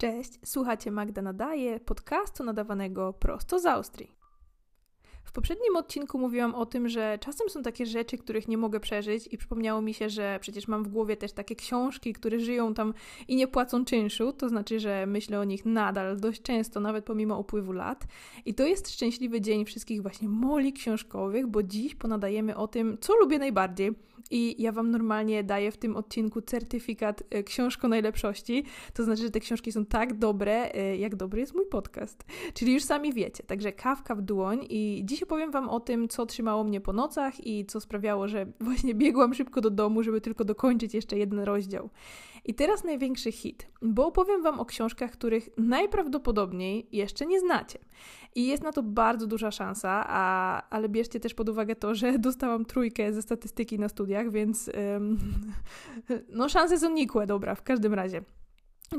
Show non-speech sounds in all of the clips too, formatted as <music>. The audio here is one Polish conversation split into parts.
Cześć, słuchacie Magda Nadaje, podcastu nadawanego prosto z Austrii. W poprzednim odcinku mówiłam o tym, że czasem są takie rzeczy, których nie mogę przeżyć, i przypomniało mi się, że przecież mam w głowie też takie książki, które żyją tam i nie płacą czynszu, to znaczy, że myślę o nich nadal dość często, nawet pomimo upływu lat. I to jest szczęśliwy dzień wszystkich właśnie moli książkowych, bo dziś ponadajemy o tym, co lubię najbardziej. I ja Wam normalnie daję w tym odcinku certyfikat e, książko najlepszości. To znaczy, że te książki są tak dobre, e, jak dobry jest mój podcast. Czyli już sami wiecie. Także kawka w dłoń i dziś opowiem Wam o tym, co trzymało mnie po nocach i co sprawiało, że <laughs> właśnie biegłam szybko do domu, żeby tylko dokończyć jeszcze jeden rozdział. I teraz największy hit, bo opowiem Wam o książkach, których najprawdopodobniej jeszcze nie znacie. I jest na to bardzo duża szansa, a, ale bierzcie też pod uwagę to, że <laughs> dostałam trójkę ze statystyki na studiach, więc ym, <laughs> no szanse są nikłe, dobra, w każdym razie.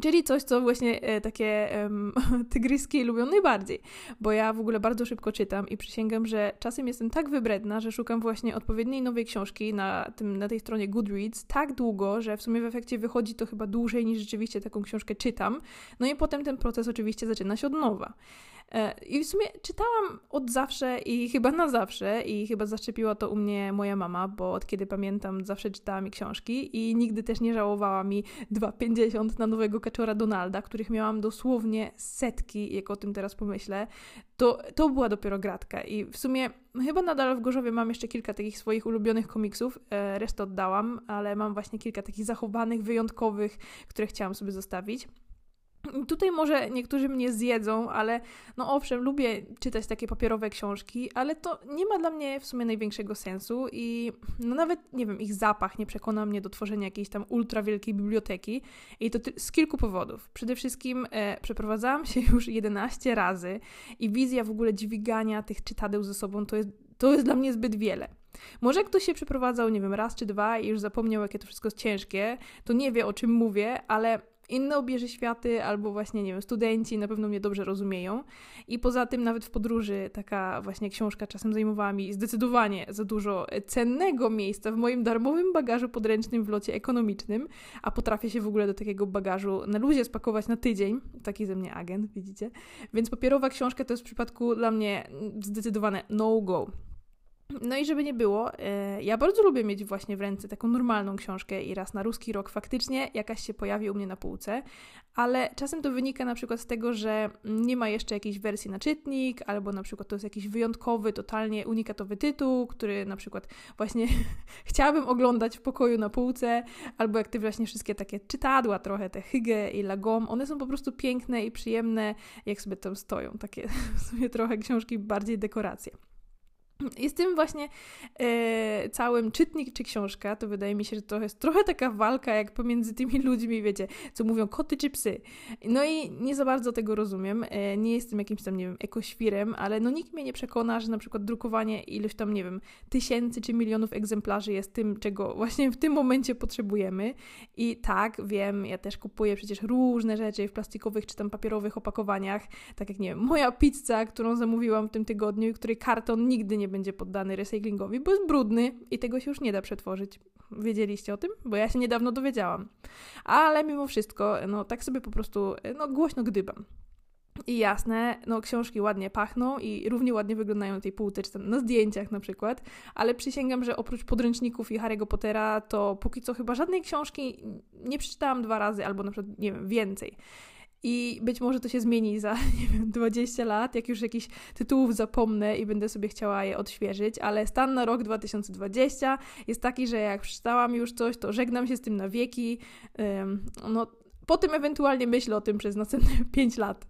Czyli coś, co właśnie e, takie um, <laughs> tygryski lubią najbardziej, bo ja w ogóle bardzo szybko czytam i przysięgam, że czasem jestem tak wybredna, że szukam właśnie odpowiedniej nowej książki na, tym, na tej stronie Goodreads tak długo, że w sumie w efekcie wychodzi to chyba dłużej niż rzeczywiście taką książkę czytam. No i potem ten proces oczywiście zaczyna się od nowa. E, I w sumie czytałam od zawsze i chyba na zawsze, i chyba zaszczepiła to u mnie moja mama, bo od kiedy pamiętam, zawsze czytała mi książki i nigdy też nie żałowała mi 2,50 na nowego kaczora Donalda, których miałam dosłownie setki, jak o tym teraz pomyślę. To, to była dopiero gratka. I w sumie chyba nadal w Gorzowie mam jeszcze kilka takich swoich ulubionych komiksów, e, resztę oddałam, ale mam właśnie kilka takich zachowanych, wyjątkowych, które chciałam sobie zostawić. Tutaj może niektórzy mnie zjedzą, ale no owszem, lubię czytać takie papierowe książki, ale to nie ma dla mnie w sumie największego sensu i no nawet, nie wiem, ich zapach nie przekona mnie do tworzenia jakiejś tam ultra wielkiej biblioteki i to z kilku powodów. Przede wszystkim e, przeprowadzałam się już 11 razy i wizja w ogóle dźwigania tych czytadeł ze sobą to jest, to jest dla mnie zbyt wiele. Może ktoś się przeprowadzał, nie wiem, raz czy dwa i już zapomniał, jakie to wszystko jest ciężkie, to nie wie o czym mówię, ale inne obierze światy, albo właśnie, nie wiem, studenci na pewno mnie dobrze rozumieją. I poza tym, nawet w podróży, taka właśnie książka czasem zajmowała mi zdecydowanie za dużo cennego miejsca w moim darmowym bagażu podręcznym w locie ekonomicznym, a potrafię się w ogóle do takiego bagażu na luzie spakować na tydzień. Taki ze mnie agent, widzicie? Więc papierowa książka to jest w przypadku dla mnie zdecydowane no-go. No i żeby nie było, e, ja bardzo lubię mieć właśnie w ręce taką normalną książkę i raz na ruski rok faktycznie jakaś się pojawi u mnie na półce, ale czasem to wynika na przykład z tego, że nie ma jeszcze jakiejś wersji na czytnik, albo na przykład to jest jakiś wyjątkowy, totalnie unikatowy tytuł, który na przykład właśnie <laughs> chciałabym oglądać w pokoju na półce, albo jak ty właśnie wszystkie takie czytadła trochę, te Hygge i Lagom, one są po prostu piękne i przyjemne, jak sobie tam stoją, takie <laughs> w sumie trochę książki bardziej dekoracje. Jest tym właśnie e, całym czytnik czy książka, to wydaje mi się, że to jest trochę taka walka jak pomiędzy tymi <laughs> ludźmi, wiecie, co mówią koty czy psy. No i nie za bardzo tego rozumiem. E, nie jestem jakimś tam, nie wiem, ekoświrem, ale no nikt mnie nie przekona, że na przykład drukowanie iluś tam, nie wiem, tysięcy czy milionów egzemplarzy jest tym, czego właśnie w tym momencie potrzebujemy. I tak, wiem, ja też kupuję przecież różne rzeczy w plastikowych czy tam papierowych opakowaniach, tak jak, nie wiem, moja pizza, którą zamówiłam w tym tygodniu i której karton nigdy nie będzie poddany recyklingowi, bo jest brudny i tego się już nie da przetworzyć. Wiedzieliście o tym? Bo ja się niedawno dowiedziałam. Ale mimo wszystko, no tak sobie po prostu, no głośno gdybam. I jasne, no książki ładnie pachną i równie ładnie wyglądają na tej półce, czy tam na zdjęciach na przykład, ale przysięgam, że oprócz podręczników i Harry'ego Pottera, to póki co chyba żadnej książki nie przeczytałam dwa razy, albo na przykład, nie wiem, więcej. I być może to się zmieni za, <laughs> nie wiem, 20 lat, jak już jakichś tytułów zapomnę i będę sobie chciała je odświeżyć, ale stan na rok 2020 jest taki, że jak przeczytałam już coś, to żegnam się z tym na wieki. No, potem ewentualnie myślę o tym przez następne <laughs> 5 lat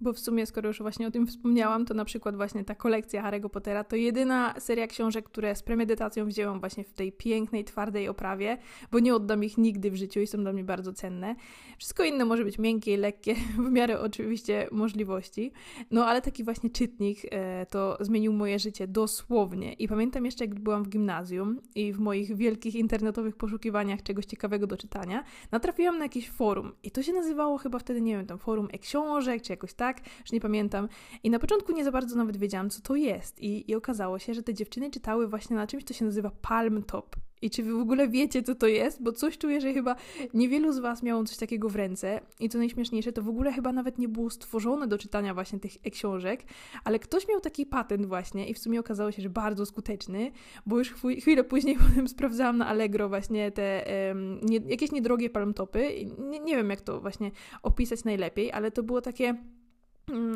bo w sumie, skoro już właśnie o tym wspomniałam, to na przykład właśnie ta kolekcja Harry'ego Pottera to jedyna seria książek, które z premedytacją wzięłam właśnie w tej pięknej, twardej oprawie, bo nie oddam ich nigdy w życiu i są dla mnie bardzo cenne. Wszystko inne może być miękkie i lekkie, <laughs> w miarę oczywiście możliwości, no ale taki właśnie czytnik e, to zmienił moje życie dosłownie. I pamiętam jeszcze, jak byłam w gimnazjum i w moich wielkich internetowych poszukiwaniach czegoś ciekawego do czytania, natrafiłam na jakieś forum. I to się nazywało chyba wtedy, nie wiem, tam forum e-książek, czy jakoś tak, tak, że nie pamiętam. I na początku nie za bardzo nawet wiedziałam, co to jest. I, i okazało się, że te dziewczyny czytały właśnie na czymś, co się nazywa Palm Top. I czy wy w ogóle wiecie, co to jest? Bo coś czuję, że chyba niewielu z was miało coś takiego w ręce. I co najśmieszniejsze, to w ogóle chyba nawet nie było stworzone do czytania właśnie tych e-książek, ale ktoś miał taki patent właśnie i w sumie okazało się, że bardzo skuteczny, bo już chwilę później <laughs> potem sprawdzałam na Allegro właśnie te um, nie, jakieś niedrogie palmtopy. Nie, nie wiem, jak to właśnie opisać najlepiej, ale to było takie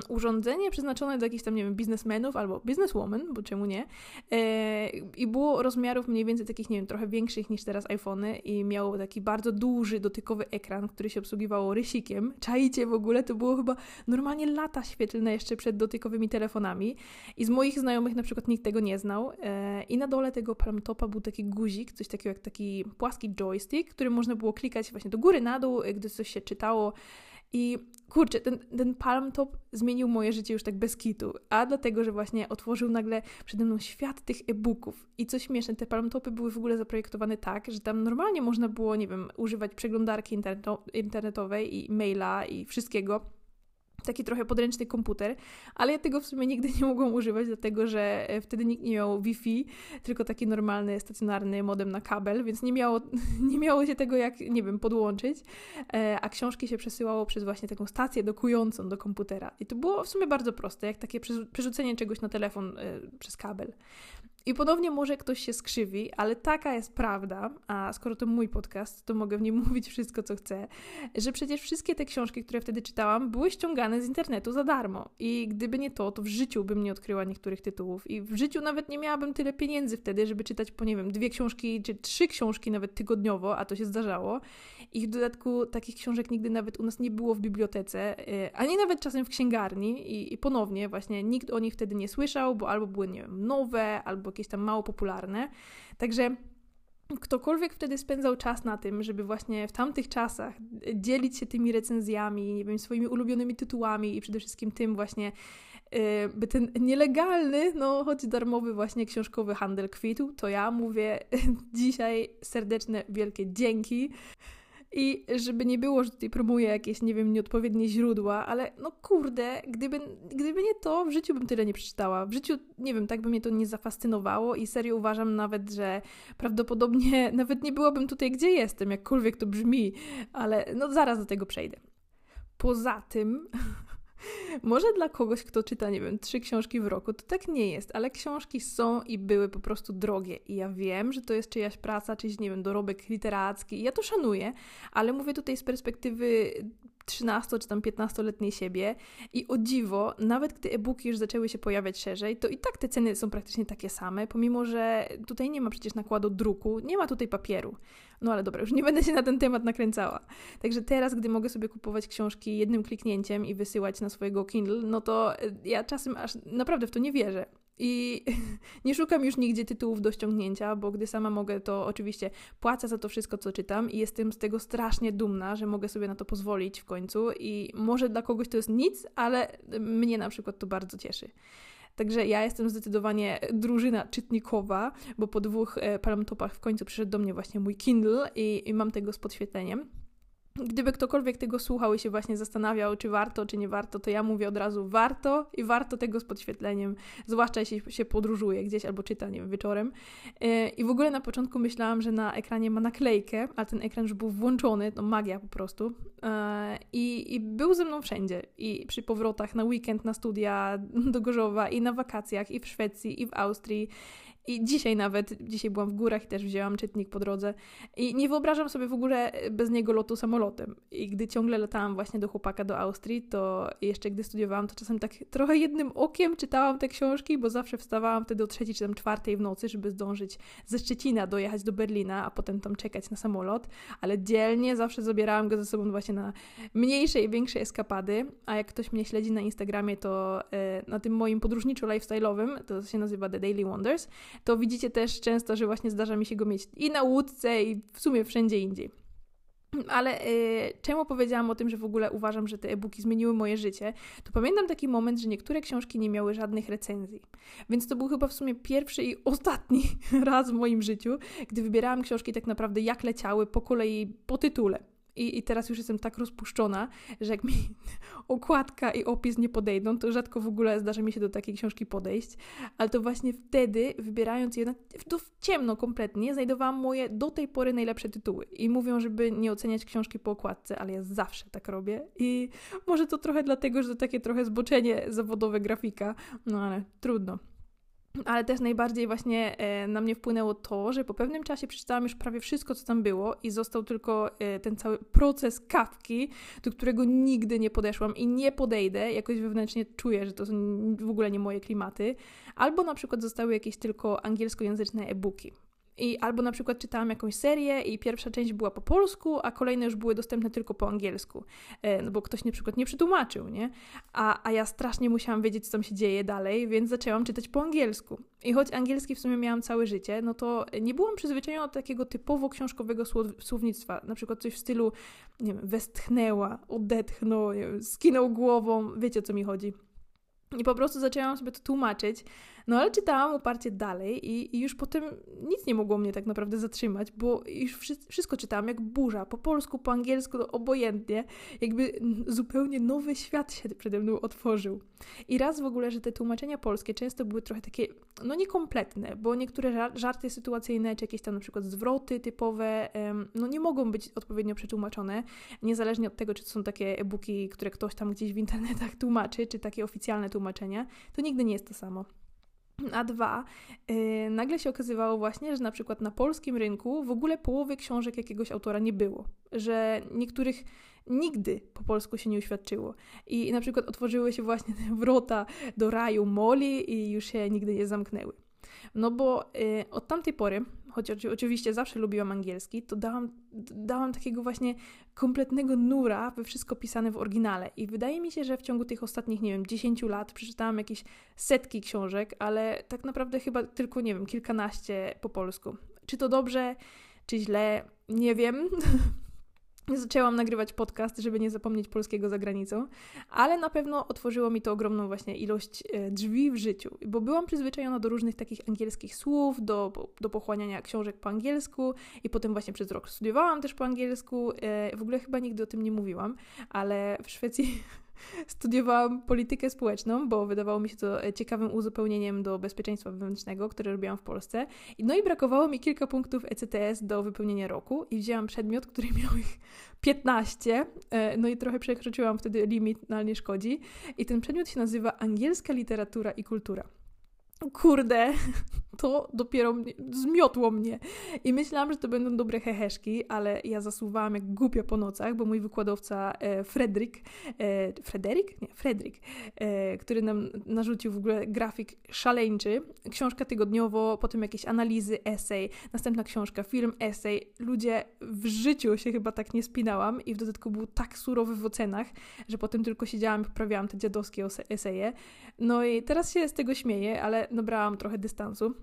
urządzenie przeznaczone do jakichś tam, nie wiem, biznesmenów albo bizneswoman, bo czemu nie? E, I było rozmiarów mniej więcej takich, nie wiem, trochę większych niż teraz iPhony i miało taki bardzo duży, dotykowy ekran, który się obsługiwało rysikiem. Czajcie w ogóle, to było chyba normalnie lata świetlne jeszcze przed dotykowymi telefonami i z moich znajomych na przykład nikt tego nie znał e, i na dole tego palmtopa był taki guzik, coś takiego jak taki płaski joystick, który można było klikać właśnie do góry, na dół, gdy coś się czytało i kurczę, ten, ten Palm Top zmienił moje życie już tak bez kitu, a dlatego, że właśnie otworzył nagle przede mną świat tych e-booków. I co śmieszne, te Palm Topy były w ogóle zaprojektowane tak, że tam normalnie można było, nie wiem, używać przeglądarki internetowej i maila i wszystkiego taki trochę podręczny komputer, ale ja tego w sumie nigdy nie mogłam używać, dlatego że e, wtedy nikt nie miał Wi-Fi, tylko taki normalny, stacjonarny modem na kabel, więc nie miało, <laughs> nie miało się tego jak, nie wiem, podłączyć, e, a książki się przesyłało przez właśnie taką stację dokującą do komputera. I to było w sumie bardzo proste, jak takie przerzucenie czegoś na telefon e, przez kabel. I ponownie może ktoś się skrzywi, ale taka jest prawda, a skoro to mój podcast, to mogę w nim <laughs> mówić wszystko, co chcę, że przecież wszystkie te książki, które wtedy czytałam, były ściągane z internetu za darmo. I gdyby nie to, to w życiu bym nie odkryła niektórych tytułów i w życiu nawet nie miałabym tyle pieniędzy wtedy, żeby czytać po, nie wiem, dwie książki czy trzy książki nawet tygodniowo, a to się zdarzało. I w dodatku takich książek nigdy nawet u nas nie było w bibliotece, y, ani nawet czasem w księgarni i, i ponownie właśnie nikt o nich wtedy nie słyszał, bo albo były, nie wiem, nowe, albo jakieś tam mało popularne. Także ktokolwiek wtedy spędzał czas na tym, żeby właśnie w tamtych czasach dzielić się tymi recenzjami, nie wiem, swoimi ulubionymi tytułami i przede wszystkim tym właśnie, y, by ten nielegalny, no choć darmowy właśnie książkowy handel kwitł, to ja mówię <laughs> dzisiaj serdeczne, wielkie dzięki. I żeby nie było, że tutaj promuję jakieś, nie wiem, nieodpowiednie źródła, ale no kurde, gdyby, gdyby nie to, w życiu bym tyle nie przeczytała. W życiu, nie wiem, tak by mnie to nie zafascynowało i serio uważam nawet, że prawdopodobnie <laughs> nawet nie byłabym tutaj, gdzie jestem, jakkolwiek to brzmi, ale no zaraz do tego przejdę. Poza tym, <laughs> Może dla kogoś, kto czyta, nie wiem, trzy książki w roku, to tak nie jest, ale książki są i były po prostu drogie. I ja wiem, że to jest czyjaś praca, czyjś, nie wiem, dorobek literacki. I ja to szanuję, ale mówię tutaj z perspektywy 13 czy tam 15-letniej siebie i o dziwo, nawet gdy e-booki już zaczęły się pojawiać szerzej, to i tak te ceny są praktycznie takie same, pomimo że tutaj nie ma przecież nakładu druku, nie ma tutaj papieru. No ale dobra, już nie będę się na ten temat nakręcała. Także teraz, gdy mogę sobie kupować książki jednym kliknięciem i wysyłać na swojego Kindle, no to ja czasem aż naprawdę w to nie wierzę. I <laughs> nie szukam już nigdzie tytułów do ściągnięcia, bo gdy sama mogę, to oczywiście płacę za to wszystko, co czytam i jestem z tego strasznie dumna, że mogę sobie na to pozwolić w końcu. I może dla kogoś to jest nic, ale mnie na przykład to bardzo cieszy. Także ja jestem zdecydowanie drużyna czytnikowa, bo po dwóch e, palmtopach w końcu przyszedł do mnie właśnie mój Kindle i, i mam tego z podświetleniem. Gdyby ktokolwiek tego słuchał i się właśnie zastanawiał, czy warto, czy nie warto, to ja mówię od razu warto i warto tego z podświetleniem, zwłaszcza jeśli się podróżuje gdzieś albo czyta, nie wiem, wieczorem. E, I w ogóle na początku myślałam, że na ekranie ma naklejkę, ale ten ekran już był włączony, to magia po prostu. E, I, I był ze mną wszędzie. I przy powrotach na weekend, na studia do Gorzowa, i na wakacjach, i w Szwecji, i w Austrii. I dzisiaj nawet, dzisiaj byłam w górach i też wzięłam czytnik po drodze. I nie wyobrażam sobie w ogóle bez niego lotu samolotem. I gdy ciągle latałam właśnie do chłopaka do Austrii, to jeszcze gdy studiowałam, to czasem tak trochę jednym okiem czytałam te książki, bo zawsze wstawałam wtedy o trzeciej czy tam czwartej w nocy, żeby zdążyć ze Szczecina dojechać do Berlina, a potem tam czekać na samolot. Ale dzielnie zawsze zabierałam go ze sobą właśnie na mniejsze i większe eskapady. A jak ktoś mnie śledzi na Instagramie, to e, na tym moim podróżniczo-lifestyle'owym, to się nazywa The Daily Wonders, to widzicie też często, że właśnie zdarza mi się go mieć i na łódce, i w sumie wszędzie indziej. Ale y, czemu powiedziałam o tym, że w ogóle uważam, że te e-booki zmieniły moje życie? To pamiętam taki moment, że niektóre książki nie miały żadnych recenzji. Więc to był chyba w sumie pierwszy i ostatni <laughs> raz w moim życiu, gdy wybierałam książki tak naprawdę jak leciały po kolei po tytule. I, I teraz już jestem tak rozpuszczona, że jak mi <laughs> okładka i opis nie podejdą, to rzadko w ogóle zdarza mi się do takiej książki podejść. Ale to właśnie wtedy, wybierając je to w ciemno kompletnie, znajdowałam moje do tej pory najlepsze tytuły. I mówią, żeby nie oceniać książki po okładce, ale ja zawsze tak robię. I może to trochę dlatego, że to takie trochę zboczenie zawodowe grafika, no ale trudno. Ale też najbardziej właśnie e, na mnie wpłynęło to, że po pewnym czasie przeczytałam już prawie wszystko, co tam było i został tylko e, ten cały proces kawki, do którego nigdy nie podeszłam i nie podejdę. Jakoś wewnętrznie czuję, że to są w ogóle nie moje klimaty. Albo na przykład zostały jakieś tylko angielskojęzyczne e-booki. I albo na przykład czytałam jakąś serię i pierwsza część była po polsku, a kolejne już były dostępne tylko po angielsku. E, no bo ktoś na przykład nie przetłumaczył, nie? A, a ja strasznie musiałam wiedzieć, co tam się dzieje dalej, więc zaczęłam czytać po angielsku. I choć angielski w sumie miałam całe życie, no to nie byłam przyzwyczajona do takiego typowo książkowego słownictwa. Na przykład coś w stylu, nie wiem, westchnęła, odetchnął, skinął głową, wiecie o co mi chodzi. I po prostu zaczęłam sobie to tłumaczyć. No ale czytałam uparcie dalej i, i, już potem nic nie mogło mnie tak naprawdę zatrzymać, bo już wszystko czytałam jak burza, po polsku, po angielsku, no obojętnie. Jakby zupełnie nowy świat się przede mną otworzył. I raz w ogóle, że te tłumaczenia polskie często były trochę takie, no niekompletne, bo niektóre żarty sytuacyjne, czy jakieś tam na przykład zwroty typowe, no nie mogą być odpowiednio przetłumaczone, niezależnie od tego, czy to są takie e-booki, które ktoś tam gdzieś w internetach tłumaczy, czy takie oficjalne tłumaczenia, to nigdy nie jest to samo. A dwa, yy, nagle się okazywało właśnie, że na przykład na polskim rynku w ogóle połowy książek jakiegoś autora nie było, że niektórych nigdy po polsku się nie uświadczyło. I na przykład otworzyły się właśnie te wrota do raju Moli i już się nigdy nie zamknęły. No bo yy, od tamtej pory choć oczywiście zawsze lubiłam angielski, to dałam, dałam takiego właśnie kompletnego nura we wszystko pisane w oryginale. I wydaje mi się, że w ciągu tych ostatnich, nie wiem, 10 lat przeczytałam jakieś setki książek, ale tak naprawdę chyba tylko, nie wiem, kilkanaście po polsku. Czy to dobrze, czy źle, nie wiem. <laughs> zaczęłam nagrywać podcast, żeby nie zapomnieć polskiego za granicą, ale na pewno otworzyło mi to ogromną właśnie ilość e, drzwi w życiu, bo byłam przyzwyczajona do różnych takich angielskich słów, do, do pochłaniania książek po angielsku i potem właśnie przez rok studiowałam też po angielsku. E, w ogóle chyba nigdy o tym nie mówiłam, ale w Szwecji <laughs> Studiowałam politykę społeczną, bo wydawało mi się to e, ciekawym uzupełnieniem do bezpieczeństwa wewnętrznego, które robiłam w Polsce. No i brakowało mi kilka punktów ECTS do wypełnienia roku i wzięłam przedmiot, który <laughs> miał ich 15, e, no i trochę przekroczyłam wtedy limit, no ale nie szkodzi. I ten przedmiot się nazywa Angielska literatura i kultura kurde, <laughs> to dopiero mnie, zmiotło mnie. I myślałam, że to będą dobre heheszki, ale ja zasuwałam jak głupia po nocach, bo mój wykładowca e, Fredrik, e, Frederik? Nie, Fredrik, e, który nam narzucił w ogóle grafik szaleńczy, książka tygodniowo, potem jakieś analizy, esej, następna książka, film, esej. Ludzie, w życiu się chyba tak nie spinałam i w dodatku był tak surowy w ocenach, że potem tylko siedziałam i poprawiałam te dziadowskie eseje. No i teraz się z tego śmieję, ale nabrałam trochę dystansu.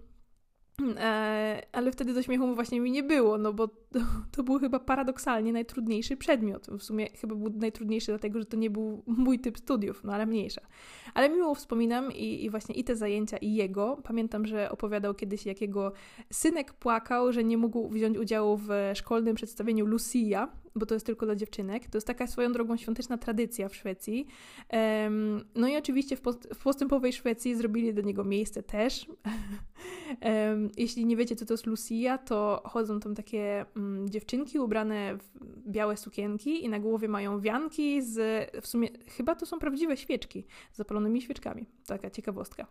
E, ale wtedy do śmiechu właśnie mi nie było, no bo to, to, był chyba paradoksalnie najtrudniejszy przedmiot. W sumie chyba był najtrudniejszy dlatego, że to nie był mój typ studiów, no ale mniejsza. Ale miło wspominam i, i właśnie i te zajęcia, i jego. Pamiętam, że opowiadał kiedyś, jak jego synek płakał, że nie mógł wziąć udziału w szkolnym przedstawieniu Lucia, bo to jest tylko dla dziewczynek. To jest taka swoją drogą świąteczna tradycja w Szwecji. No i oczywiście w, post w postępowej Szwecji zrobili do niego miejsce też. <laughs> jeśli nie wiecie, co to jest Lucia, to chodzą tam takie um, dziewczynki ubrane w białe sukienki i na głowie mają wianki z, w sumie, chyba to są prawdziwe świeczki z zapalonymi świeczkami. Taka ciekawostka.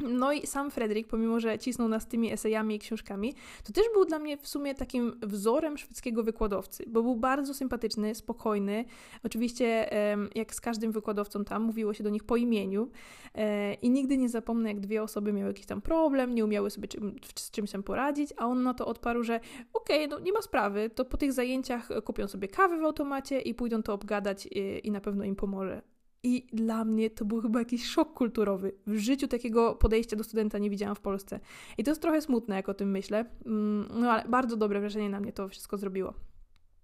No i sam Fredrik, pomimo że cisnął nas tymi esejami i książkami, to też był dla mnie w sumie takim wzorem szwedzkiego wykładowcy, bo był bardzo sympatyczny, spokojny. Oczywiście, jak z każdym wykładowcą tam, mówiło się do nich po imieniu e, i nigdy nie zapomnę, jak dwie osoby miały jakiś tam problem, nie umiały sobie z czymś tam poradzić, a on na to odparł, że okej, okay, no nie ma sprawy, to po tych zajęciach kupią sobie kawę w automacie i pójdą to obgadać i, i na pewno im pomoże. I dla mnie to był chyba jakiś szok kulturowy. W życiu takiego podejścia do studenta nie widziałam w Polsce. I to jest trochę smutne, jak o tym myślę. Mm, no ale bardzo dobre wrażenie na mnie to wszystko zrobiło.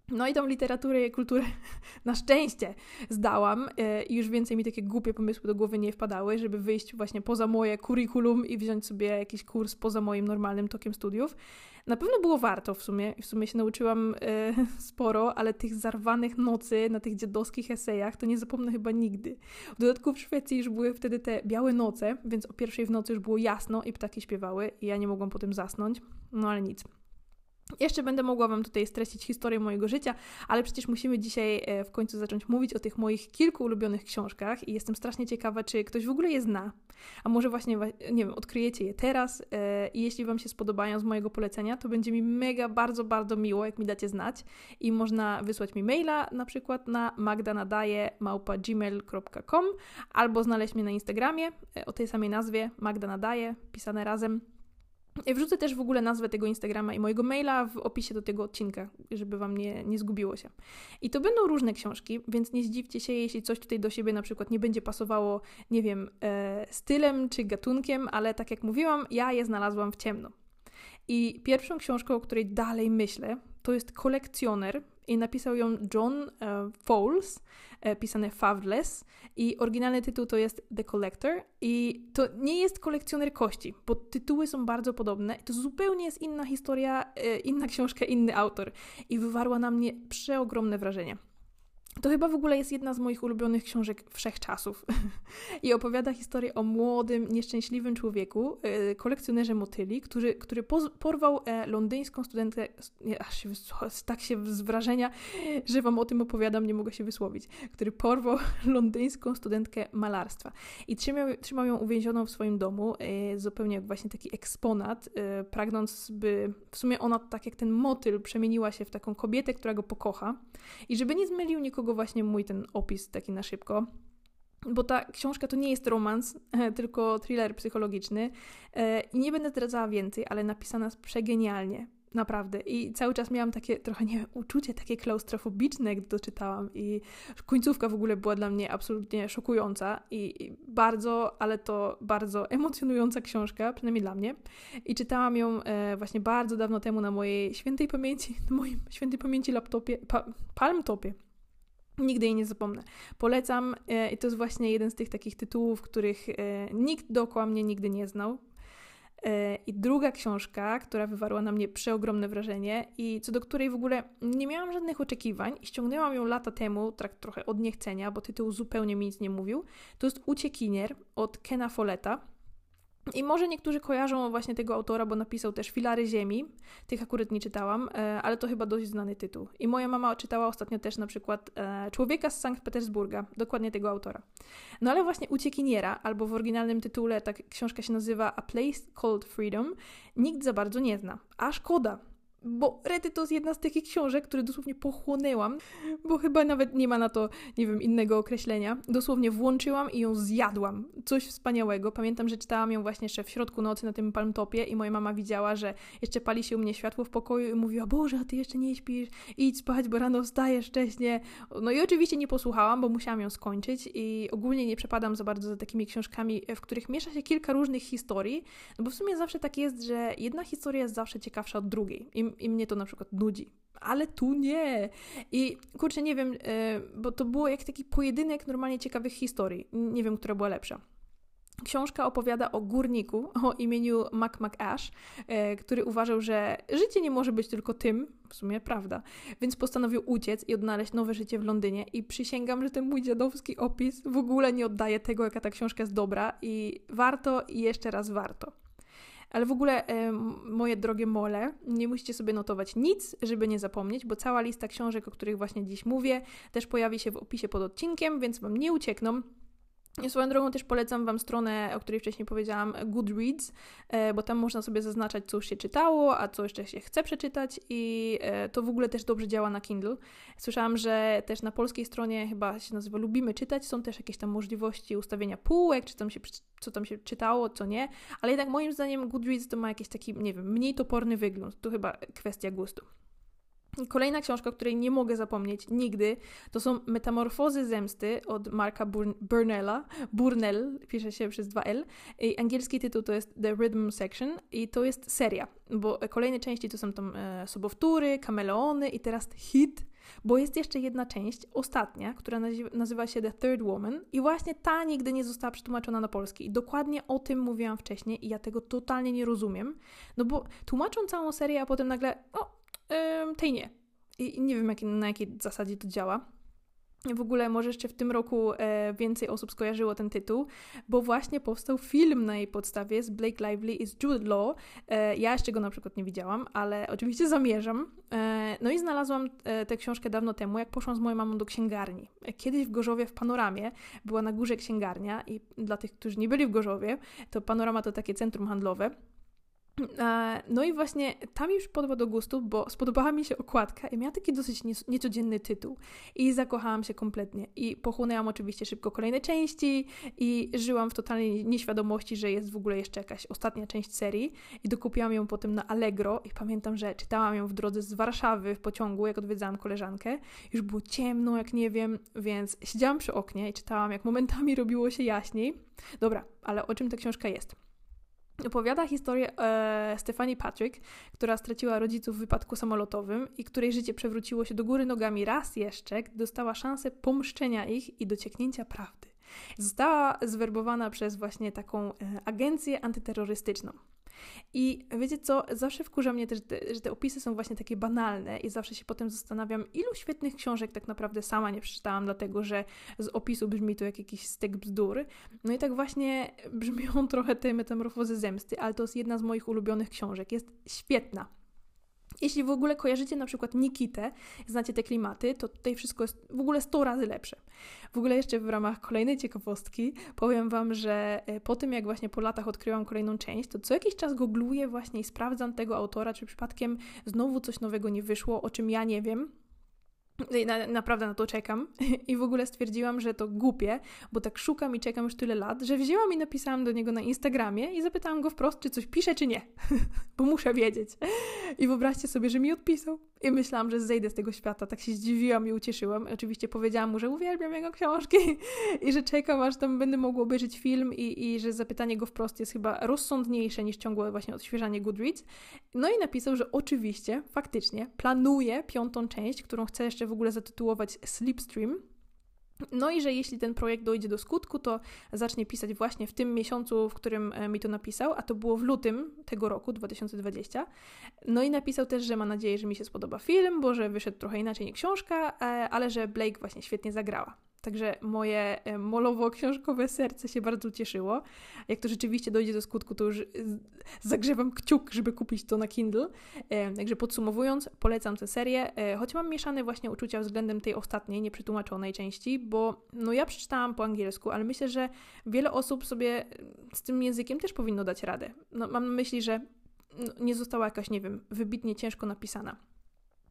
No i tą literaturę i kulturę <laughs> na szczęście zdałam e, i już więcej mi takie głupie pomysły do głowy nie wpadały, żeby wyjść właśnie poza moje kurikulum i wziąć sobie jakiś kurs poza moim normalnym tokiem studiów. Na pewno było warto w sumie. W sumie się nauczyłam e, <laughs> sporo, ale tych zarwanych nocy na tych dziadowskich esejach to nie zapomnę chyba nigdy. W dodatku w Szwecji już były wtedy te białe noce, więc o pierwszej w nocy już było jasno i ptaki śpiewały i ja nie mogłam potem zasnąć. No ale nic. Jeszcze będę mogła Wam tutaj streścić historię mojego życia, ale przecież musimy dzisiaj e, w końcu zacząć mówić o tych moich kilku ulubionych książkach i jestem strasznie ciekawa, czy ktoś w ogóle je zna. A może właśnie, nie wiem, odkryjecie je teraz e, i jeśli Wam się spodobają z mojego polecenia, to będzie mi mega, bardzo, bardzo miło, jak mi dacie znać i można wysłać mi maila na przykład na magdanadaje.gmail.com albo znaleźć mnie na Instagramie e, o tej samej nazwie, Magda Nadaje, pisane razem. Wrzucę też w ogóle nazwę tego Instagrama i mojego maila w opisie do tego odcinka, żeby Wam nie, nie zgubiło się. I to będą różne książki, więc nie zdziwcie się, jeśli coś tutaj do siebie na przykład nie będzie pasowało, nie wiem, e, stylem czy gatunkiem, ale tak jak mówiłam, ja je znalazłam w ciemno. I pierwszą książką, o której dalej myślę, to jest Kolekcjoner i napisał ją John e, Fowles, e, pisane Favless i oryginalny tytuł to jest The Collector i to nie jest kolekcjoner kości, bo tytuły są bardzo podobne to zupełnie jest inna historia, e, inna książka, inny autor i wywarła na mnie przeogromne wrażenie. To chyba w ogóle jest jedna z moich ulubionych książek wszechczasów. <laughs> I opowiada historię o młodym, nieszczęśliwym człowieku, e, kolekcjonerze motyli, który, który porwał e, londyńską studentkę. Aż się, tak się z wrażenia, że wam o tym opowiadam, nie mogę się wysłowić. Który porwał <laughs> londyńską studentkę malarstwa. I trzymał, trzymał ją uwięzioną w swoim domu, e, zupełnie jak właśnie taki eksponat, pragnąc, by w sumie ona, tak jak ten motyl, przemieniła się w taką kobietę, która go pokocha. I żeby nie zmylił nikogo, kogo właśnie mój ten opis taki na szybko. Bo ta książka to nie jest romans, <laughs> tylko thriller psychologiczny. E, I nie będę zdradzała więcej, ale napisana jest przegenialnie. Naprawdę. I cały czas miałam takie trochę, nie wiem, uczucie takie klaustrofobiczne, gdy to czytałam. I końcówka w ogóle była dla mnie absolutnie szokująca i bardzo, ale to bardzo emocjonująca książka, przynajmniej dla mnie. I czytałam ją e, właśnie bardzo dawno temu na mojej świętej pamięci, na moim świętej pamięci laptopie, pa, palmtopie Nigdy jej nie zapomnę. Polecam e, i to jest właśnie jeden z tych takich tytułów, których e, nikt dookoła mnie nigdy nie znał. E, I druga książka, która wywarła na mnie przeogromne wrażenie i co do której w ogóle nie miałam żadnych oczekiwań i ściągnęłam ją lata temu, tak trochę od niechcenia, bo tytuł zupełnie mi nic nie mówił, to jest Uciekinier od Kena Folletta. I może niektórzy kojarzą właśnie tego autora, bo napisał też Filary Ziemi. Tych akurat nie czytałam, e, ale to chyba dość znany tytuł. I moja mama czytała ostatnio też na przykład e, Człowieka z Sankt Petersburga, dokładnie tego autora. No ale właśnie Uciekiniera, albo w oryginalnym tytule ta książka się nazywa A Place Called Freedom, nikt za bardzo nie zna. A szkoda, bo Rety to jest jedna z takich książek, które dosłownie pochłonęłam, bo chyba nawet nie ma na to, nie wiem, innego określenia. Dosłownie włączyłam i ją zjadłam. Coś wspaniałego. Pamiętam, że czytałam ją właśnie jeszcze w środku nocy na tym palmtopie i moja mama widziała, że jeszcze pali się u mnie światło w pokoju i mówiła, Boże, a ty jeszcze nie śpisz, idź spać, bo rano wstajesz wcześnie. No i oczywiście nie posłuchałam, bo musiałam ją skończyć i ogólnie nie przepadam za bardzo za takimi książkami, w których miesza się kilka różnych historii, no bo w sumie zawsze tak jest, że jedna historia jest zawsze ciekawsza od drugiej. I mnie to na przykład nudzi. Ale tu nie. I kurczę, nie wiem, e, bo to było jak taki pojedynek normalnie ciekawych historii. Nie wiem, która była lepsza. Książka opowiada o górniku o imieniu Mac McAsh, e, który uważał, że życie nie może być tylko tym, w sumie prawda, więc postanowił uciec i odnaleźć nowe życie w Londynie i przysięgam, że ten mój dziadowski opis w ogóle nie oddaje tego, jaka ta książka jest dobra i warto i jeszcze raz warto. Ale w ogóle, e, moje drogie mole, nie musicie sobie notować nic, żeby nie zapomnieć, bo cała lista książek, o których właśnie dziś mówię, też pojawi się w opisie pod odcinkiem, więc Wam nie uciekną. Swoją drogą też polecam Wam stronę, o której wcześniej powiedziałam, Goodreads, e, bo tam można sobie zaznaczać, co już się czytało, a co jeszcze się chce przeczytać i e, to w ogóle też dobrze działa na Kindle. Słyszałam, że też na polskiej stronie chyba się nazywa Lubimy Czytać, są też jakieś tam możliwości ustawienia półek, czy tam się, co tam się czytało, co nie, ale jednak moim zdaniem Goodreads to ma jakiś taki, nie wiem, mniej toporny wygląd. To chyba kwestia gustu. Kolejna książka, której nie mogę zapomnieć nigdy, to są Metamorfozy Zemsty od Marka Burnella. Burnell pisze się przez dwa L. I angielski tytuł to jest The Rhythm Section i to jest seria, bo kolejne części to są tam e, sobowtóry, kameleony i teraz hit Bo jest jeszcze jedna część, ostatnia, która nazywa się The Third Woman i właśnie ta nigdy nie została przetłumaczona na polski. I dokładnie o tym mówiłam wcześniej i ja tego totalnie nie rozumiem, no bo tłumaczą całą serię, a potem nagle, o, tej nie. I nie wiem, jak, na jakiej zasadzie to działa. W ogóle może jeszcze w tym roku e, więcej osób skojarzyło ten tytuł, bo właśnie powstał film na jej podstawie z Blake Lively i z Jude Law. E, ja jeszcze go na przykład nie widziałam, ale oczywiście zamierzam. E, no i znalazłam tę książkę dawno temu, jak poszłam z moją mamą do księgarni. Kiedyś w Gorzowie w Panoramie była na górze księgarnia i dla tych, którzy nie byli w Gorzowie, to Panorama to takie centrum handlowe. E, no i właśnie tam mi przypadła do gustu, bo spodobała mi się okładka i miała taki dosyć niecodzienny tytuł. I zakochałam się kompletnie. I pochłonęłam oczywiście szybko kolejne części i żyłam w totalnej nieświadomości, że jest w ogóle jeszcze jakaś ostatnia część serii. I dokupiłam ją potem na Allegro i pamiętam, że czytałam ją w drodze z Warszawy w pociągu, jak odwiedzałam koleżankę. Już było ciemno, jak nie wiem, więc siedziałam przy oknie i czytałam, jak momentami robiło się jaśniej. Dobra, ale o czym ta książka jest? Opowiada historię e, Patrick, która straciła rodziców w wypadku samolotowym i której życie przewróciło się do góry nogami raz jeszcze, gdy dostała szansę pomszczenia ich i docieknięcia prawdy. Została zwerbowana przez właśnie taką e, agencję antyterrorystyczną. I wiecie co, zawsze wkurza mnie też, że te opisy są właśnie takie banalne i zawsze się potem zastanawiam, ilu świetnych książek tak naprawdę sama nie przeczytałam, dlatego że z opisu brzmi to jak jakiś stek bzdur. No i tak właśnie brzmią <laughs> trochę te metamorfozy zemsty, ale to jest jedna z moich ulubionych książek. Jest świetna. Jeśli w ogóle kojarzycie na przykład Nikitę, znacie te klimaty, to tutaj wszystko jest w ogóle 100 razy lepsze. W ogóle jeszcze w ramach kolejnej ciekawostki powiem Wam, że e, po tym jak właśnie po latach odkryłam kolejną część, to co jakiś czas googluję właśnie i sprawdzam tego autora, czy przypadkiem znowu coś nowego nie wyszło, o czym ja nie wiem, na, naprawdę na to czekam <laughs> i w ogóle stwierdziłam, że to głupie, bo tak szukam i czekam już tyle lat, że wzięłam i napisałam do niego na Instagramie i zapytałam go wprost, czy coś pisze, czy nie, <laughs> bo muszę wiedzieć. I wyobraźcie sobie, że mi odpisał. I myślałam, że zejdę z tego świata. Tak się zdziwiłam i ucieszyłam. Oczywiście powiedziałam mu, że uwielbiam jego książki <laughs> i że czekam, aż tam będę mogła obejrzeć film i, i że zapytanie go wprost jest chyba rozsądniejsze niż ciągłe właśnie odświeżanie Goodreads. No i napisał, że oczywiście, faktycznie, planuje piątą część, którą chce jeszcze w ogóle zatytułować Slipstream. No i że jeśli ten projekt dojdzie do skutku, to zacznie pisać właśnie w tym miesiącu, w którym e, mi to napisał, a to było w lutym tego roku, 2020. No i napisał też, że ma nadzieję, że mi się spodoba film, bo że wyszedł trochę inaczej niż książka, e, ale że Blake właśnie świetnie zagrała. Także moje e, molowo-książkowe serce się bardzo cieszyło. Jak to rzeczywiście dojdzie do skutku, to już e, zagrzewam kciuk, żeby kupić to na Kindle. E, także podsumowując, polecam tę serię, choć mam mieszane właśnie uczucia względem tej ostatniej, nieprzetłumaczonej części, bo no ja przeczytałam po angielsku, ale myślę, że wiele osób sobie z tym językiem też powinno dać radę. No, mam na myśli, że no, nie została jakaś, nie wiem, wybitnie ciężko napisana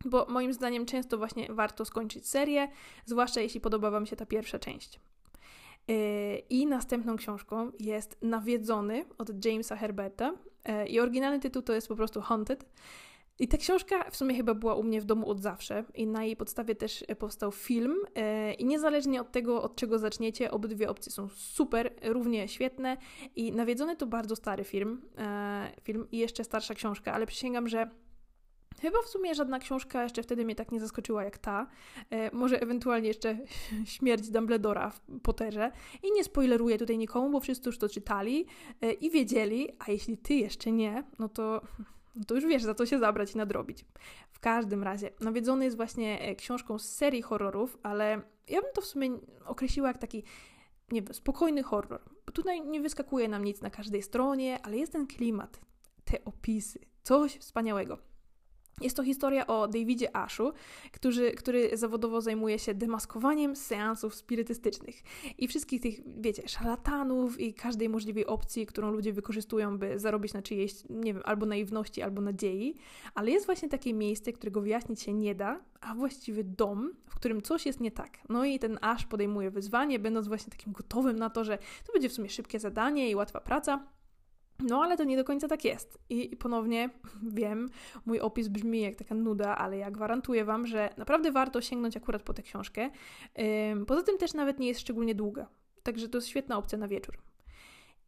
bo moim zdaniem często właśnie warto skończyć serię, zwłaszcza jeśli podoba Wam się ta pierwsza część. Yy, I następną książką jest Nawiedzony od Jamesa Herberta. Yy, I oryginalny tytuł to jest po prostu Haunted. I ta książka w sumie chyba była u mnie w domu od zawsze i na jej podstawie też powstał film. Yy, I niezależnie od tego, od czego zaczniecie, obydwie opcje są super, równie świetne. I Nawiedzony to bardzo stary film, film i jeszcze starsza książka, ale przysięgam, że Chyba w sumie żadna książka jeszcze wtedy mnie tak nie zaskoczyła jak ta. E, może ewentualnie jeszcze <laughs> śmierć Dumbledora w Potterze. I nie spoileruję tutaj nikomu, bo wszyscy już to czytali e, i wiedzieli, a jeśli ty jeszcze nie, no to, no to już wiesz, za co się zabrać i nadrobić. W każdym razie, Nawiedzony jest właśnie e, książką z serii horrorów, ale ja bym to w sumie określiła jak taki nie wiem, spokojny horror. Tutaj nie wyskakuje nam nic na każdej stronie, ale jest ten klimat, te opisy, coś wspaniałego. Jest to historia o Davidzie Ashu, który, który zawodowo zajmuje się demaskowaniem seansów spirytystycznych i wszystkich tych, wiecie, szalatanów i każdej możliwej opcji, którą ludzie wykorzystują, by zarobić na czyjejś, nie wiem, albo naiwności, albo nadziei. Ale jest właśnie takie miejsce, którego wyjaśnić się nie da, a właściwie dom, w którym coś jest nie tak. No i ten Ash podejmuje wyzwanie, będąc właśnie takim gotowym na to, że to będzie w sumie szybkie zadanie i łatwa praca no, ale to nie do końca tak jest. I, ponownie <laughs> wiem, mój opis brzmi jak taka nuda, ale ja gwarantuję Wam, że naprawdę warto sięgnąć akurat po tę książkę. Poza tym też nawet nie jest szczególnie długa. Także to jest świetna opcja na wieczór.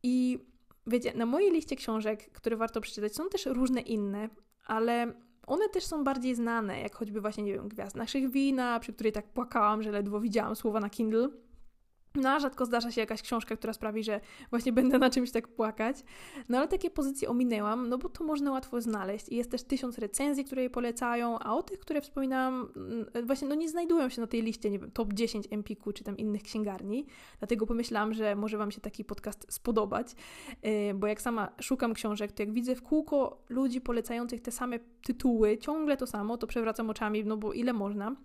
I wiecie, na mojej liście książek, które warto przeczytać, są też różne inne, ale one też są bardziej znane, jak choćby właśnie, nie wiem, Gwiazd naszych wina, przy której tak płakałam, że ledwo widziałam słowa na Kindle. No a rzadko zdarza się jakaś książka, która sprawi, że właśnie <laughs> będę na czymś tak płakać. No ale takie pozycje ominęłam, no bo to można łatwo znaleźć. I jest też tysiąc recenzji, które je polecają, a o tych, które wspominałam, mm, właśnie no nie znajdują się na tej liście, nie wiem, top 10 Empiku czy tam innych księgarni. Dlatego pomyślałam, że może Wam się taki podcast spodobać, y, bo jak sama szukam książek, to jak widzę w kółko ludzi polecających te same tytuły, ciągle to samo, to przewracam oczami, no bo ile można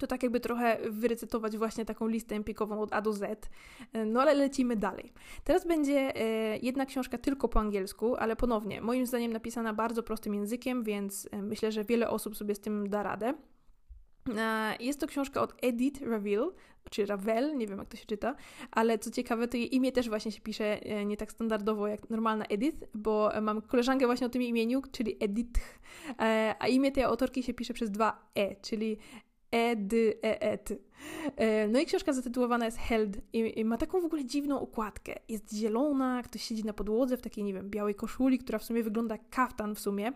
to tak jakby trochę wyrecytować właśnie taką listę empikową od A do Z. No ale lecimy dalej. Teraz będzie e, jedna książka tylko po angielsku, ale ponownie, moim zdaniem napisana bardzo prostym językiem, więc e, myślę, że wiele osób sobie z tym da radę. E, jest to książka od Edith Ravel, czy Ravel, nie wiem jak to się czyta, ale co ciekawe, to jej imię też właśnie się pisze nie tak standardowo jak normalna Edith, bo mam koleżankę właśnie o tym imieniu, czyli Edith, a imię tej autorki się pisze przez dwa E, czyli Edy, et. E, no i książka zatytułowana jest Held i, ma taką w ogóle dziwną układkę. Jest zielona, ktoś siedzi na podłodze w takiej, nie wiem, białej koszuli, która w sumie wygląda kaftan w sumie.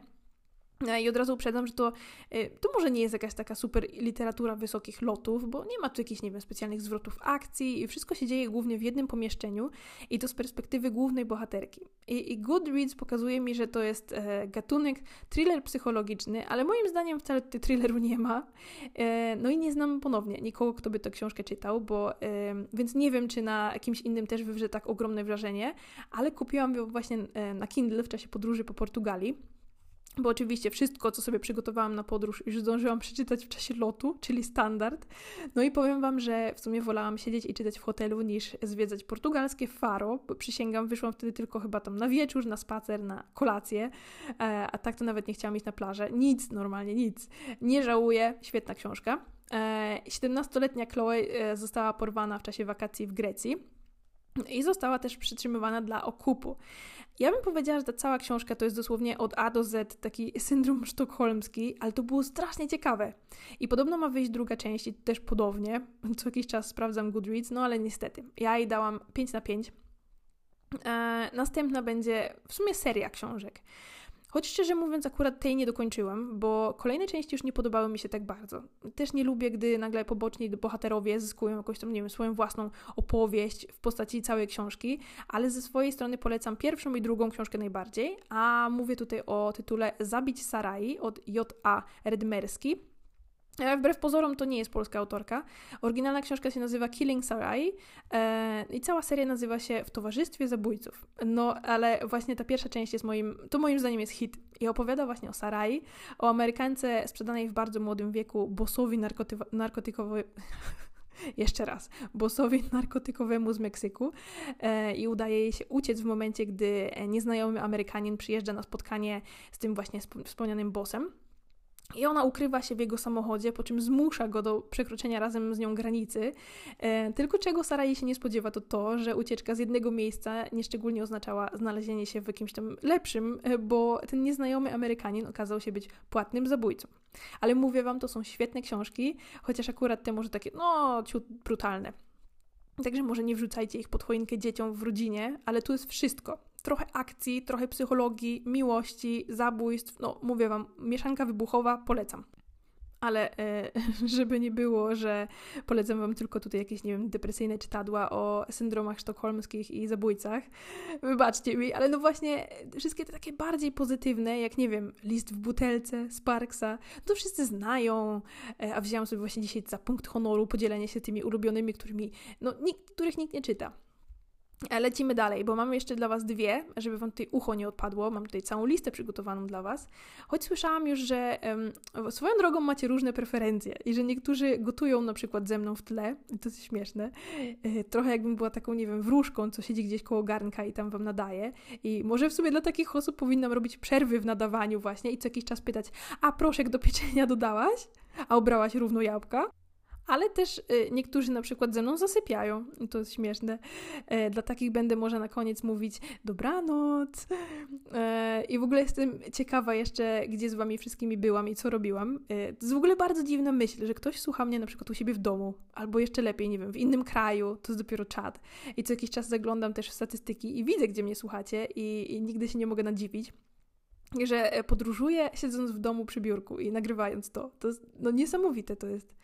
E, I od razu uprzedzam, że to, e, to może nie jest jakaś taka super literatura wysokich lotów, bo nie ma tu jakichś, nie wiem, specjalnych zwrotów akcji i wszystko się dzieje głównie w jednym pomieszczeniu i to z perspektywy głównej bohaterki. I, i Goodreads pokazuje mi, że to jest e, gatunek thriller psychologiczny, ale moim zdaniem wcale tej thrilleru nie ma. E, no i nie znam ponownie nikogo, kto by tę książkę czytał, bo e, więc nie wiem, czy na jakimś innym też wywrze tak ogromne wrażenie, ale kupiłam ją właśnie e, na Kindle w czasie podróży po Portugalii bo oczywiście wszystko, co sobie przygotowałam na podróż, już zdążyłam przeczytać w czasie lotu, czyli standard. No i powiem Wam, że w sumie wolałam siedzieć i czytać w hotelu niż zwiedzać portugalskie Faro, przysięgam, wyszłam wtedy tylko chyba tam na wieczór, na spacer, na kolację, e, a tak to nawet nie chciałam iść na plażę. Nic, normalnie nic. Nie żałuję, świetna książka. 17-letnia e, Chloe e, została porwana w czasie wakacji w Grecji i została też przytrzymywana dla okupu. Ja bym powiedziała, że ta cała książka to jest dosłownie od A do Z taki syndrom sztokholmski, ale to było strasznie ciekawe. I podobno ma wyjść druga część i też podobnie. Co jakiś czas sprawdzam Goodreads, no ale niestety. Ja jej dałam 5 na 5. Eee, następna będzie w sumie seria książek. Choć szczerze mówiąc, akurat tej nie dokończyłam, bo kolejne części już nie podobały mi się tak bardzo. Też nie lubię, gdy nagle poboczni bohaterowie zyskują jakąś tam, nie wiem, swoją własną opowieść w postaci całej książki, ale ze swojej strony polecam pierwszą i drugą książkę najbardziej, a mówię tutaj o tytule Zabić Sarai od J.A. Redmerski. E, wbrew pozorom to nie jest polska autorka. Oryginalna książka się nazywa Killing Sarai e, i cała seria nazywa się W towarzystwie zabójców. No, ale właśnie ta pierwsza część jest moim, to moim zdaniem jest hit i opowiada właśnie o Sarai, o Amerykance sprzedanej w bardzo młodym wieku bossowi narkoty- <laughs> jeszcze raz, bossowi narkotykowemu z Meksyku e, i udaje jej się uciec w momencie, gdy nieznajomy Amerykanin przyjeżdża na spotkanie z tym właśnie wspomnianym bossem. I ona ukrywa się w jego samochodzie, po czym zmusza go do przekroczenia razem z nią granicy. E, tylko czego Sarai się nie spodziewa, to to, że ucieczka z jednego miejsca nieszczególnie oznaczała znalezienie się w jakimś tam lepszym, e, bo ten nieznajomy Amerykanin okazał się być płatnym zabójcą. Ale mówię wam, to są świetne książki, chociaż akurat te może takie, no, ciut brutalne. Także może nie wrzucajcie ich pod choinkę dzieciom w rodzinie, ale tu jest wszystko trochę akcji, trochę psychologii, miłości, zabójstw. No, mówię Wam, mieszanka wybuchowa, polecam. Ale e, <laughs> żeby nie było, że polecam Wam tylko tutaj jakieś, nie wiem, depresyjne czytadła o syndromach sztokholmskich i zabójcach. Wybaczcie mi, ale no właśnie wszystkie te takie bardziej pozytywne, jak nie wiem, list w butelce, Sparksa, to wszyscy znają, e, a wzięłam sobie właśnie dzisiaj za punkt honoru podzielenie się tymi ulubionymi, którymi, no, nikt, których nikt nie czyta. Lecimy dalej, bo mamy jeszcze dla Was dwie, żeby Wam tutaj ucho nie odpadło. Mam tutaj całą listę przygotowaną dla Was. Choć słyszałam już, że um, swoją drogą macie różne preferencje i że niektórzy gotują na przykład ze mną w tle. To jest śmieszne. E, trochę jakbym była taką, nie wiem, wróżką, co siedzi gdzieś koło garnka i tam Wam nadaje. I może w sumie dla takich osób powinnam robić przerwy w nadawaniu właśnie i co jakiś czas pytać, a proszek do pieczenia dodałaś? A obrałaś równo jabłka? Ale też y, niektórzy na przykład ze mną zasypiają. To jest śmieszne. E, dla takich będę może na koniec mówić dobranoc. E, I w ogóle jestem ciekawa jeszcze, gdzie z wami wszystkimi byłam i co robiłam. E, to jest w ogóle bardzo dziwna myśl, że ktoś słucha mnie na przykład u siebie w domu, albo jeszcze lepiej, nie wiem, w innym kraju, to jest dopiero czat. I co jakiś czas zaglądam też w statystyki i widzę, gdzie mnie słuchacie i, i nigdy się nie mogę nadziwić. że podróżuje siedząc w domu przy biurku i nagrywając to. To jest, no niesamowite to jest.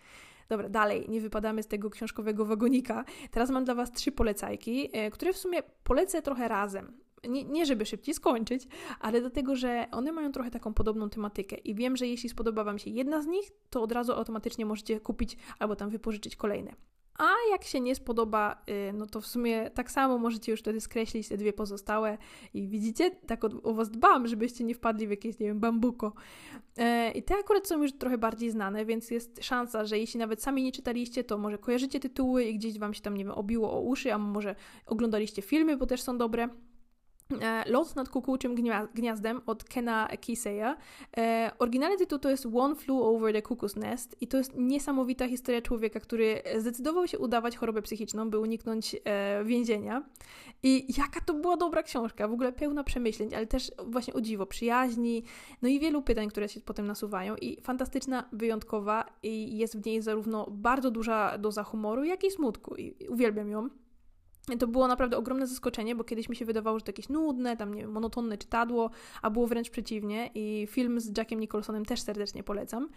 Dobra, dalej, nie wypadamy z tego książkowego wagonika. Teraz mam dla Was trzy polecajki, e, które w sumie polecę trochę razem. Nie, nie, żeby szybciej skończyć, ale dlatego, że one mają trochę taką podobną tematykę i wiem, że jeśli spodoba Wam się jedna z nich, to od razu automatycznie możecie kupić albo tam wypożyczyć kolejne. A jak się nie spodoba, y, no to w sumie tak samo możecie już wtedy skreślić te dwie pozostałe i widzicie, tak o, o was dbam, żebyście nie wpadli w jakieś, nie wiem, bambuko. E, I te akurat są już trochę bardziej znane, więc jest szansa, że jeśli nawet sami nie czytaliście, to może kojarzycie tytuły i gdzieś wam się tam, nie wiem, obiło o uszy, a może oglądaliście filmy, bo też są dobre. E, Lot nad kukułczym gniazdem od Kena Kiseya. E, oryginalny tytuł to jest One Flew Over the Cuckoo's Nest i to jest niesamowita historia człowieka, który zdecydował się udawać chorobę psychiczną, by uniknąć e, więzienia. I jaka to była dobra książka, w ogóle pełna przemyśleń, ale też właśnie o dziwo, przyjaźni, no i wielu pytań, które się potem nasuwają i fantastyczna, wyjątkowa i jest w niej zarówno bardzo duża doza humoru, jak i smutku i uwielbiam ją. To było naprawdę ogromne zaskoczenie, bo kiedyś mi się wydawało, że to jakieś nudne, tam nie wiem, monotonne czytadło, a było wręcz przeciwnie. I film z Jackiem Nicholsonem też serdecznie polecam.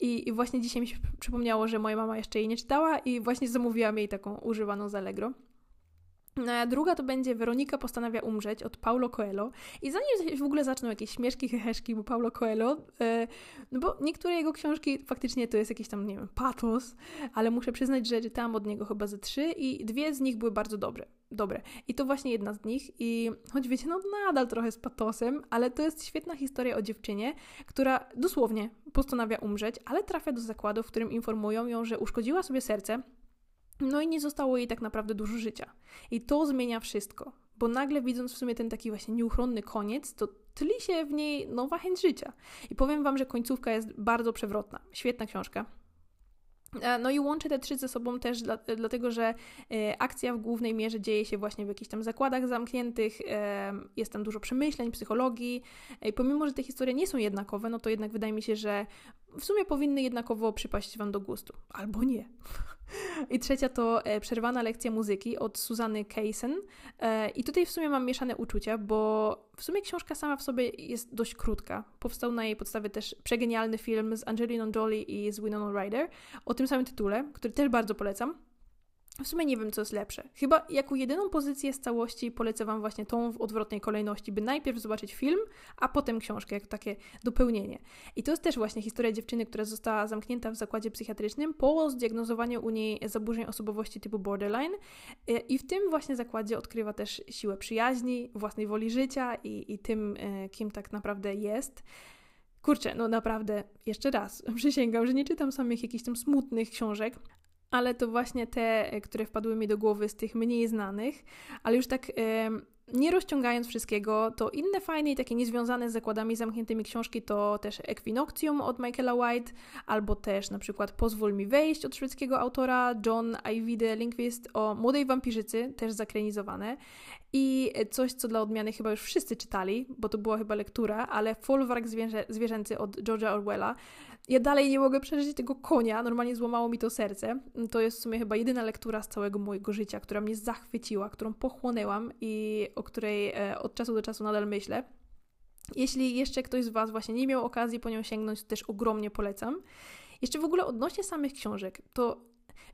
I, I, właśnie dzisiaj mi się przypomniało, że moja mama jeszcze jej nie czytała i właśnie zamówiłam jej taką używaną z Allegro. No, druga to będzie Weronika postanawia umrzeć od Paulo Coelho. I zanim w ogóle zaczną jakieś śmieszki, heheszki, bo Paulo Coelho, e, no bo niektóre jego książki faktycznie to jest jakiś tam, nie wiem, patos, ale muszę przyznać, że czytałam od niego chyba ze trzy i dwie z nich były bardzo dobre. Dobre. I to właśnie jedna z nich. I choć wiecie, no nadal trochę z patosem, ale to jest świetna historia o dziewczynie, która dosłownie postanawia umrzeć, ale trafia do zakładu, w którym informują ją, że uszkodziła sobie serce no i nie zostało jej tak naprawdę dużo życia. I to zmienia wszystko, bo nagle widząc w sumie ten taki właśnie nieuchronny koniec, to tli się w niej nowa chęć życia. I powiem Wam, że końcówka jest bardzo przewrotna. Świetna książka. E, no i łączę te trzy ze sobą też dla, dlatego, że e, akcja w głównej mierze dzieje się właśnie w jakichś tam zakładach zamkniętych, e, jest tam dużo przemyśleń, psychologii i pomimo, że te historie nie są jednakowe, no to jednak wydaje mi się, że w sumie powinny jednakowo przypaść Wam do gustu. Albo nie. <laughs> I trzecia to e, przerwana lekcja muzyki od Suzanny Kaysen. E, I tutaj w sumie mam mieszane uczucia, bo w sumie książka sama w sobie jest dość krótka. Powstał na jej podstawie też przegenialny film z Angeliną Jolie i z Winona Ryder o tym samym tytule, który też bardzo polecam. W sumie nie wiem, co jest lepsze. Chyba jako jedyną pozycję z całości polecę Wam właśnie tą w odwrotnej kolejności, by najpierw zobaczyć film, a potem książkę, jak takie dopełnienie. I to jest też właśnie historia dziewczyny, która została zamknięta w zakładzie psychiatrycznym po zdiagnozowaniu u niej zaburzeń osobowości typu borderline. E, I w tym właśnie zakładzie odkrywa też siłę przyjaźni, własnej woli życia i, i tym, e, kim tak naprawdę jest. Kurczę, no naprawdę, jeszcze raz, <laughs> przysięgam, że nie czytam samych jakichś tam smutnych książek, ale to właśnie te, e, które wpadły mi do głowy z tych mniej znanych, ale już tak nie rozciągając wszystkiego, to inne fajne i takie niezwiązane z zakładami zamkniętymi książki to też Equinoctium od Michaela White, albo też na przykład Pozwól mi wejść od szwedzkiego autora John Ajvide Lindqvist o młodej wampirzycy, też zakrenizowane. I coś, co dla odmiany chyba już wszyscy czytali, bo to była chyba lektura, ale Folwark zwierzę, zwierzęcy od George'a Orwella. Ja dalej nie mogę przeżyć tego konia, normalnie złamało mi to serce. To jest w sumie chyba jedyna lektura z całego mojego życia, która mnie zachwyciła, którą pochłonęłam i o której e, od czasu do czasu nadal myślę. Jeśli jeszcze ktoś z Was właśnie nie miał okazji po nią sięgnąć, to też ogromnie polecam. Jeszcze w ogóle odnośnie samych książek, to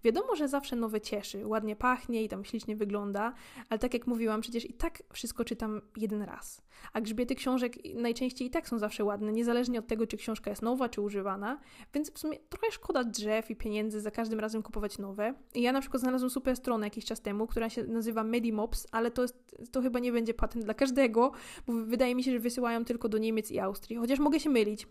Wiadomo, że zawsze nowe cieszy, ładnie pachnie i tam ślicznie wygląda, ale tak jak mówiłam, przecież i tak wszystko czytam jeden raz. A grzbiety książek najczęściej i tak są zawsze ładne, niezależnie od tego, czy książka jest nowa, czy używana, więc w sumie trochę szkoda drzew i pieniędzy za każdym razem kupować nowe. I ja na przykład znalazłam super stronę jakiś czas temu, która się nazywa Medimops, ale to, jest, to chyba nie będzie patent dla każdego, bo wydaje mi się, że wysyłają tylko do Niemiec i Austrii, chociaż mogę się mylić.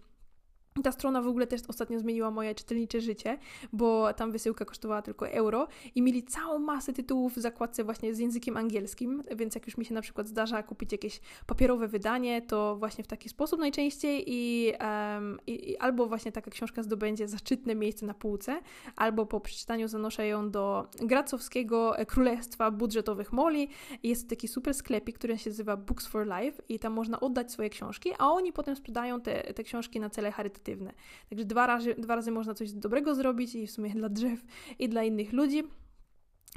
Ta strona w ogóle też ostatnio zmieniła moje czytelnicze życie, bo tam wysyłka kosztowała tylko euro i mieli całą masę tytułów w zakładce właśnie z językiem angielskim, więc jak już mi się na przykład zdarza kupić jakieś papierowe wydanie, to właśnie w taki sposób najczęściej i, um, i, i albo właśnie taka książka zdobędzie zaszczytne miejsce na półce, albo po przeczytaniu zanoszę ją do Gracowskiego Królestwa Budżetowych Moli. Jest taki super sklepik, który się nazywa Books for Life i tam można oddać swoje książki, a oni potem sprzedają te, te książki na cele charytatywne Także dwa razy, dwa razy można coś dobrego zrobić i w sumie dla drzew i dla innych ludzi.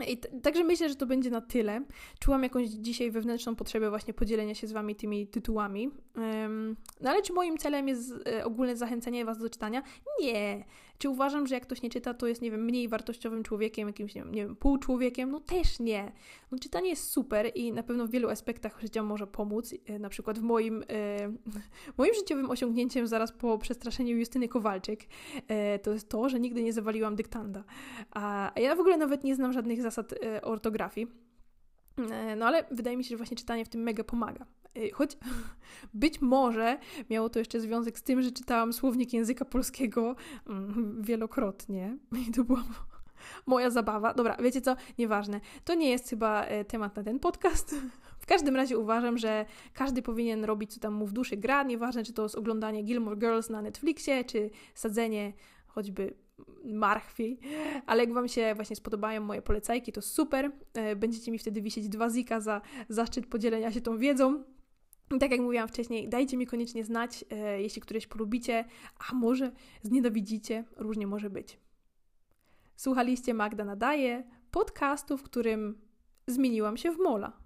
I także myślę, że to będzie na tyle. Czułam jakąś dzisiaj wewnętrzną potrzebę właśnie podzielenia się z Wami tymi tytułami. Um, no ale czy moim celem jest e, ogólne zachęcenie Was do czytania? Nie. Czy uważam, że jak ktoś nie czyta, to jest, nie wiem, mniej wartościowym człowiekiem, jakimś, nie wiem, nie wiem półczłowiekiem? No też nie. No, czytanie jest super i na pewno w wielu aspektach życia może pomóc. E, na przykład w moim, e, <laughs> moim życiowym osiągnięciem zaraz po przestraszeniu Justyny Kowalczyk e, to jest to, że nigdy nie zawaliłam dyktanda. A, a ja w ogóle nawet nie znam żadnych zasad e, ortografii. E, no ale wydaje mi się, że właśnie czytanie w tym mega pomaga. E, choć <laughs> być może miało to jeszcze związek z tym, że czytałam słownik języka polskiego mm, wielokrotnie i to była moja zabawa. Dobra, wiecie co? Nieważne. To nie jest chyba temat na ten podcast. <laughs> W każdym razie uważam, że każdy powinien robić, co tam mu w duszy gra. Nieważne, czy to jest oglądanie Gilmore Girls na Netflixie, czy sadzenie choćby marchwi, ale jak Wam się właśnie spodobają moje polecajki, to super. E, będziecie mi wtedy wisieć dwa zika za zaszczyt podzielenia się tą wiedzą. Tak jak mówiłam wcześniej, dajcie mi koniecznie znać, e, jeśli któreś polubicie, a może znienawidzicie, różnie może być. Słuchaliście Magda Nadaje, podcastu, w którym zmieniłam się w mola.